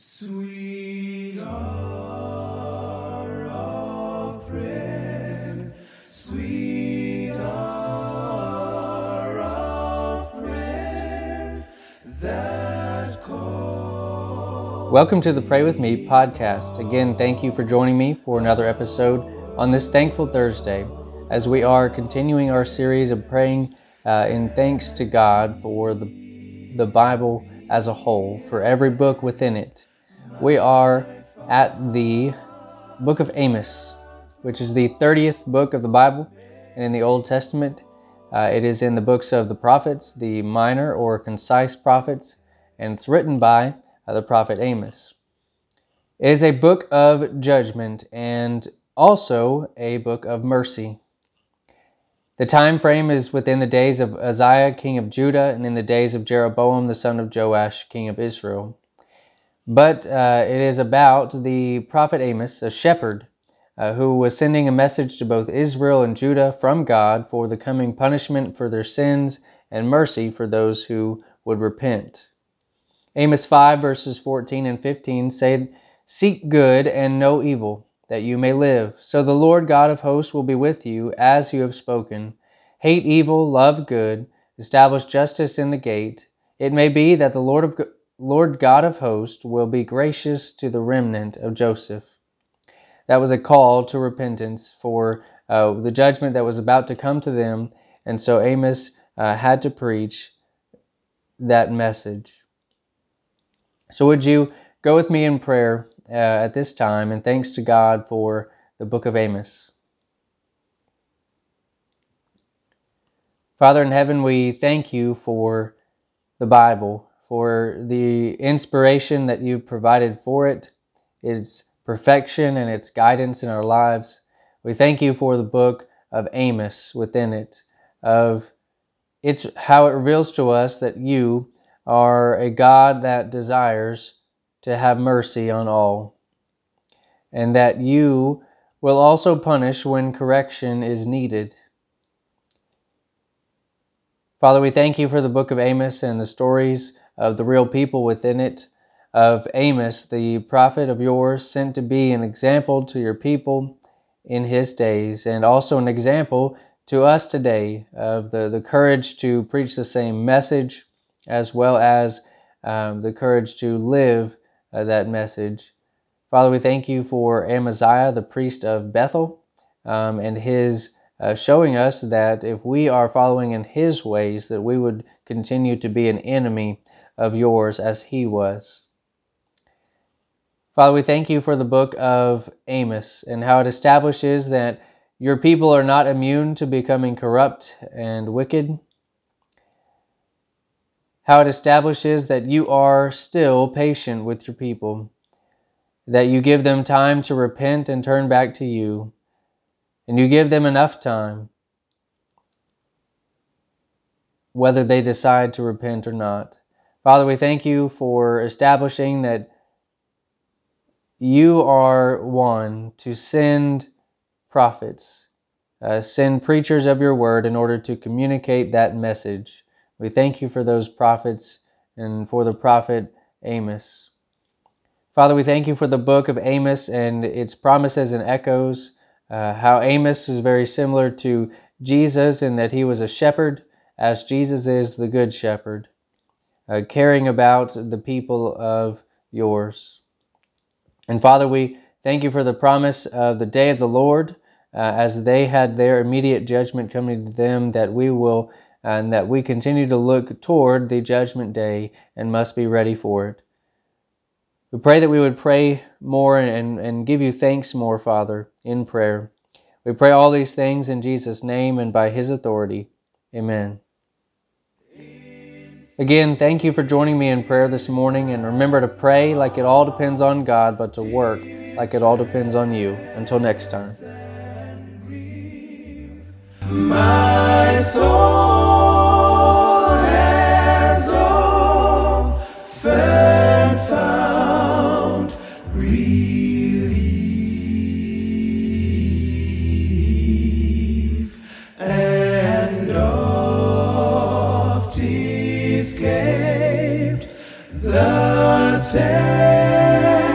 Sweet hour of prayer, sweet hour of prayer. Welcome to the Pray With Me podcast. Again, thank you for joining me for another episode on this Thankful Thursday as we are continuing our series of praying uh, in thanks to God for the, the Bible as a whole, for every book within it. We are at the book of Amos, which is the 30th book of the Bible and in the Old Testament. Uh, it is in the books of the prophets, the minor or concise prophets, and it's written by uh, the prophet Amos. It is a book of judgment and also a book of mercy. The time frame is within the days of Uzziah, king of Judah, and in the days of Jeroboam, the son of Joash, king of Israel. But uh, it is about the prophet Amos, a shepherd, uh, who was sending a message to both Israel and Judah from God for the coming punishment for their sins and mercy for those who would repent. Amos 5, verses 14 and 15 say, Seek good and know evil, that you may live. So the Lord God of hosts will be with you, as you have spoken. Hate evil, love good, establish justice in the gate. It may be that the Lord of Lord God of hosts will be gracious to the remnant of Joseph. That was a call to repentance for uh, the judgment that was about to come to them, and so Amos uh, had to preach that message. So, would you go with me in prayer uh, at this time, and thanks to God for the book of Amos? Father in heaven, we thank you for the Bible for the inspiration that you provided for it, its perfection and its guidance in our lives. We thank you for the book of Amos within it, of it's how it reveals to us that you are a God that desires to have mercy on all, and that you will also punish when correction is needed. Father, we thank you for the book of Amos and the stories of the real people within it, of Amos, the prophet of yours, sent to be an example to your people in his days, and also an example to us today of the, the courage to preach the same message, as well as um, the courage to live uh, that message. Father, we thank you for Amaziah, the priest of Bethel, um, and his uh, showing us that if we are following in his ways, that we would continue to be an enemy of yours as he was. Father, we thank you for the book of Amos and how it establishes that your people are not immune to becoming corrupt and wicked. How it establishes that you are still patient with your people, that you give them time to repent and turn back to you, and you give them enough time, whether they decide to repent or not. Father, we thank you for establishing that you are one to send prophets, uh, send preachers of your word in order to communicate that message. We thank you for those prophets and for the prophet Amos. Father, we thank you for the book of Amos and its promises and echoes. Uh, how Amos is very similar to Jesus in that he was a shepherd, as Jesus is the good shepherd uh, caring about the people of yours. And Father, we thank you for the promise of the day of the Lord uh, as they had their immediate judgment coming to them, that we will and that we continue to look toward the judgment day and must be ready for it. We pray that we would pray more and, and, and give you thanks more, Father, in prayer. We pray all these things in Jesus' name and by his authority. Amen. Again, thank you for joining me in prayer this morning, and remember to pray like it all depends on God, but to work like it all depends on you. Until next time. Saved the day.